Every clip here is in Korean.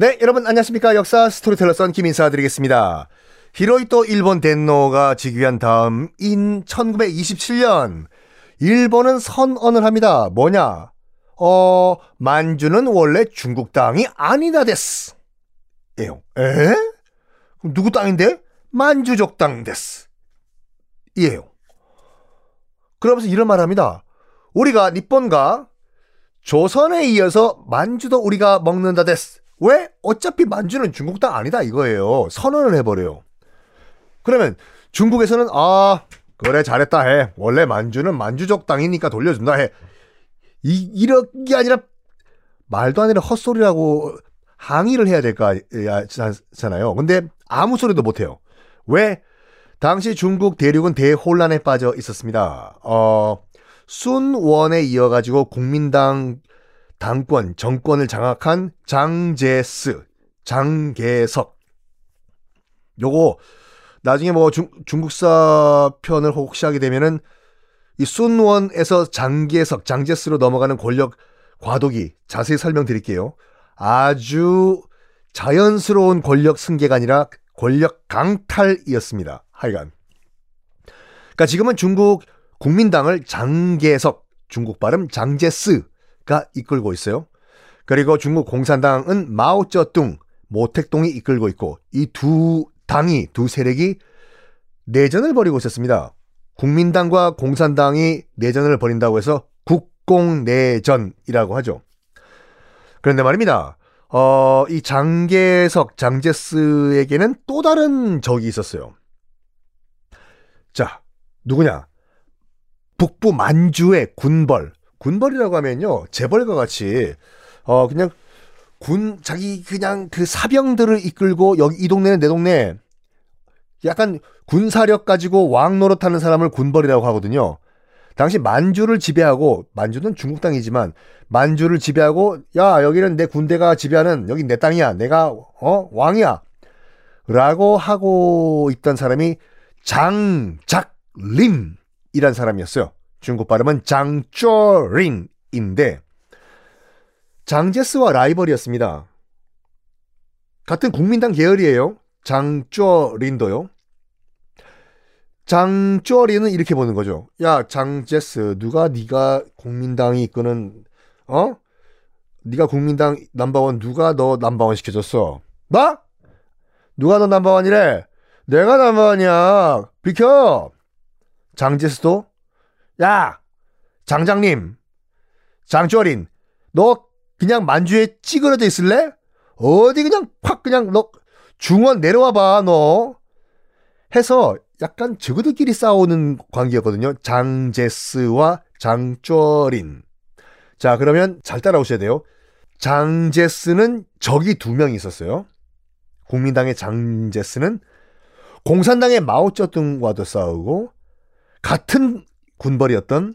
네, 여러분 안녕하십니까. 역사 스토리텔러 썬킴 인사드리겠습니다. 히로히토 일본 덴노가 즉위한 다음인 1927년 일본은 선언을 합니다. 뭐냐? 어, 만주는 원래 중국 땅이 아니다 です. 예요. 에? 누구 땅인데? 만주족 땅 です. 이에요. 그러면서 이런 말을 합니다. 우리가 니폰과 조선에 이어서 만주도 우리가 먹는다 데스. 왜? 어차피 만주는 중국 땅 아니다 이거예요. 선언을 해버려요. 그러면 중국에서는 아 그래 잘했다 해. 원래 만주는 만주족 땅이니까 돌려준다 해. 이 이런 게 아니라 말도 안 되는 헛소리라고 항의를 해야 될까잖아요. 근데 아무 소리도 못 해요. 왜? 당시 중국 대륙은 대혼란에 빠져 있었습니다. 어, 순원에 이어가지고 국민당 당권, 정권을 장악한 장제스, 장계석. 요거 나중에 뭐 중, 중국사 편을 혹시 하게 되면은 이 순원에서 장계석, 장제스로 넘어가는 권력 과도기 자세히 설명드릴게요. 아주 자연스러운 권력 승계가 아니라 권력 강탈이었습니다. 하여간. 그러니까 지금은 중국 국민당을 장계석, 중국 발음 장제스 가 이끌고 있어요. 그리고 중국 공산당은 마오쩌둥, 모택동이 이끌고 있고 이 두 당이 두 세력이 내전을 벌이고 있었습니다. 국민당과 공산당이 내전을 벌인다고 해서 국공내전이라고 하죠. 그런데 말입니다. 어, 이 장계석, 장제스에게는 또 다른 적이 있었어요. 자, 누구냐? 북부 만주의 군벌. 군벌이라고 하면요, 재벌과 같이, 어, 그냥 군, 자기 그냥 그 사병들을 이끌고 여기 이 동네는 내 동네, 약간 군사력 가지고 왕 노릇하는 사람을 군벌이라고 하거든요. 당시 만주를 지배하고 만주는 중국 땅이지만 만주를 지배하고 야 여기는 내 군대가 지배하는 여기 내 땅이야 내가 어 왕이야 라고 하고 있던 사람이 장작림이란 사람이었어요. 중국 발음은 장쪼링인데 장제스와 라이벌이었습니다. 같은 국민당 계열이에요. 장쪼린도요. 장쪼리는 이렇게 보는 거죠. 야 장제스 누가 네가 국민당이 이끄는 어? 네가 국민당 넘버원 누가 너 넘버원 시켜줬어? 나? 누가 너 넘버원이래? 내가 넘버원이야. 비켜. 장제스도 야 장장님 장쪼린 너 그냥 만주에 찌그러져 있을래? 어디 그냥 팍 그냥 너 중원 내려와 봐 너. 해서 약간 저그들끼리 싸우는 관계였거든요. 장제스와 장쪼린. 자, 그러면 잘 따라오셔야 돼요. 장제스는 적이 두명 있었어요. 국민당의 장제스는 공산당의 마오쩌둥과도 싸우고 같은 군벌이었던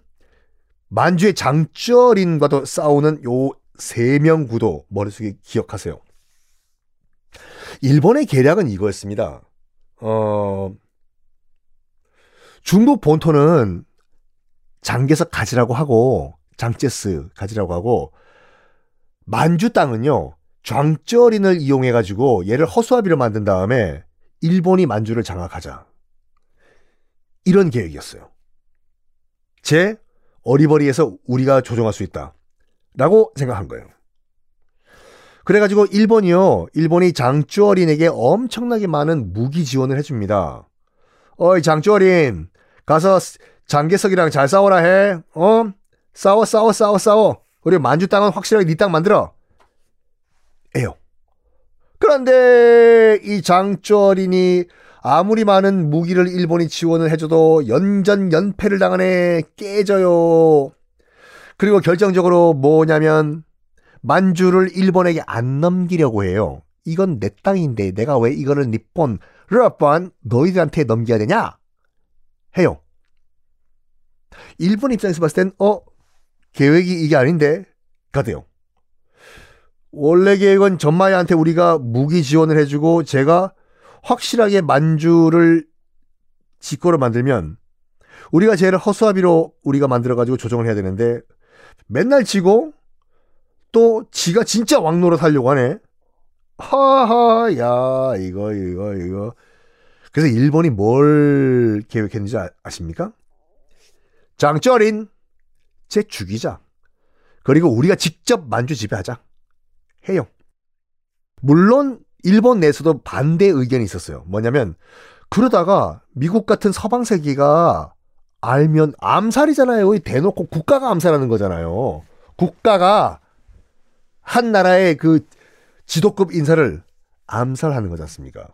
만주의 장쩌린과도 싸우는 요 세 명 구도 머릿속에 기억하세요. 일본의 계략은 이거였습니다. 어, 중국 본토는 장계석 가지라고 하고 장제스 가지라고 하고 만주 땅은요 장쩌린을 이용해 가지고 얘를 허수아비로 만든 다음에 일본이 만주를 장악하자 이런 계획이었어요. 제 어리버리에서 우리가 조종할 수 있다. 라고 생각한 거예요. 그래가지고 일본이요. 일본이 장쭈 어린에게 엄청나게 많은 무기 지원을 해줍니다. 어이 장쭈 어린 가서 장개석이랑 잘 싸워라 해. 어? 싸워 싸워 싸워 싸워. 그리고 만주 땅은 확실하게 네 땅 만들어. 에요. 그런데 이 장쭈어린이 아무리 많은 무기를 일본이 지원을 해줘도 연전 연패를 당하네 깨져요. 그리고 결정적으로 뭐냐면 만주를 일본에게 안 넘기려고 해요. 이건 내 땅인데 내가 왜 이거를 니폰, 르번 너희들한테 넘겨야 되냐? 해요. 일본 입장에서 봤을 땐 어? 계획이 이게 아닌데? 가 돼요. 원래 계획은 전마야한테 우리가 무기 지원을 해주고 제가 확실하게 만주를 직거로 만들면 우리가 쟤를 허수아비로 우리가 만들어가지고 조정을 해야 되는데 맨날 지고 또 지가 진짜 왕노릇 하려고 하네. 하하, 야, 이거, 이거, 이거. 그래서 일본이 뭘 계획했는지 아, 아십니까? 장쩌린, 제 죽이자. 그리고 우리가 직접 만주 지배하자. 해요. 물론, 일본 내에서도 반대 의견이 있었어요. 뭐냐면, 그러다가 미국 같은 서방 세계가 알면 암살이잖아요. 대놓고 국가가 암살하는 거잖아요. 국가가 한 나라의 그 지도급 인사를 암살하는 거지 않습니까?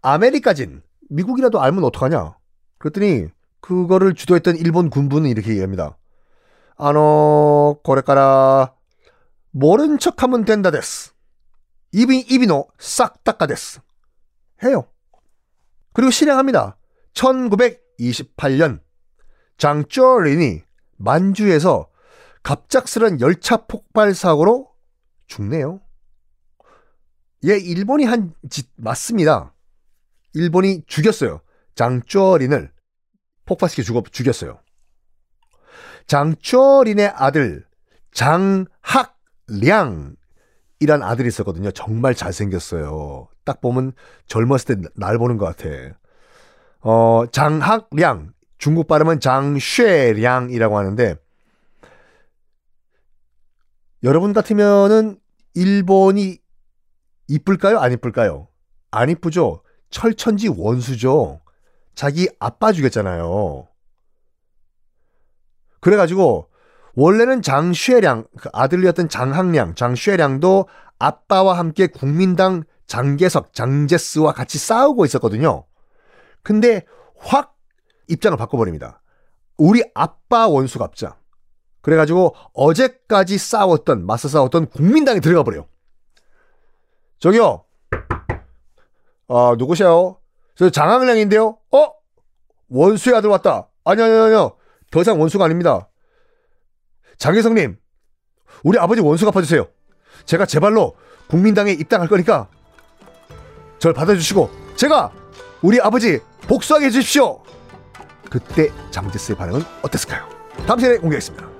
아메리카진 미국이라도 알면 어떡하냐? 그랬더니 그거를 주도했던 일본 군부는 이렇게 얘기합니다. 아노 고래까라 모른 척하면 된다 데스. 이비 이비노 싹 닦아 데스. 해요. 그리고 실행합니다. 1928년 장쩌린이 만주에서 갑작스런 열차 폭발 사고로 죽네요. 예, 일본이 한 짓 맞습니다. 일본이 죽였어요. 장쩌린을 폭파시켜 죽어, 죽였어요. 장쩌린의 아들 장학량이 란 아들이 있었거든요. 정말 잘생겼어요. 딱 보면 젊었을 때 날 보는 것 같아. 어, 장학량 중국 발음은 장쉐량이라고 하는데 여러분 같으면은 일본이 이쁠까요? 안 이쁠까요? 안 이쁘죠? 철천지 원수죠. 자기 아빠 죽였잖아요. 그래가지고 원래는 장쉐량 그 아들이었던 장학량 장쉐량도 아빠와 함께 국민당 장계석 장제스와 같이 싸우고 있었거든요. 근데 확 입장을 바꿔버립니다. 우리 아빠 원수 갑자. 그래가지고 어제까지 싸웠던 맞서 싸웠던 국민당에 들어가 버려요. 저기요. 아 누구세요? 저 장학량인데요. 어? 원수의 아들 왔다. 아니요 아니요 아니요. 더 이상 원수가 아닙니다. 장혜성님, 우리 아버지 원수 갚아주세요. 제가 제 발로 국민당에 입당할 거니까 절 받아주시고 제가 우리 아버지 복수하게 해주십시오. 그때 장제스의 반응은 어땠을까요? 다음 시간에 공개하겠습니다.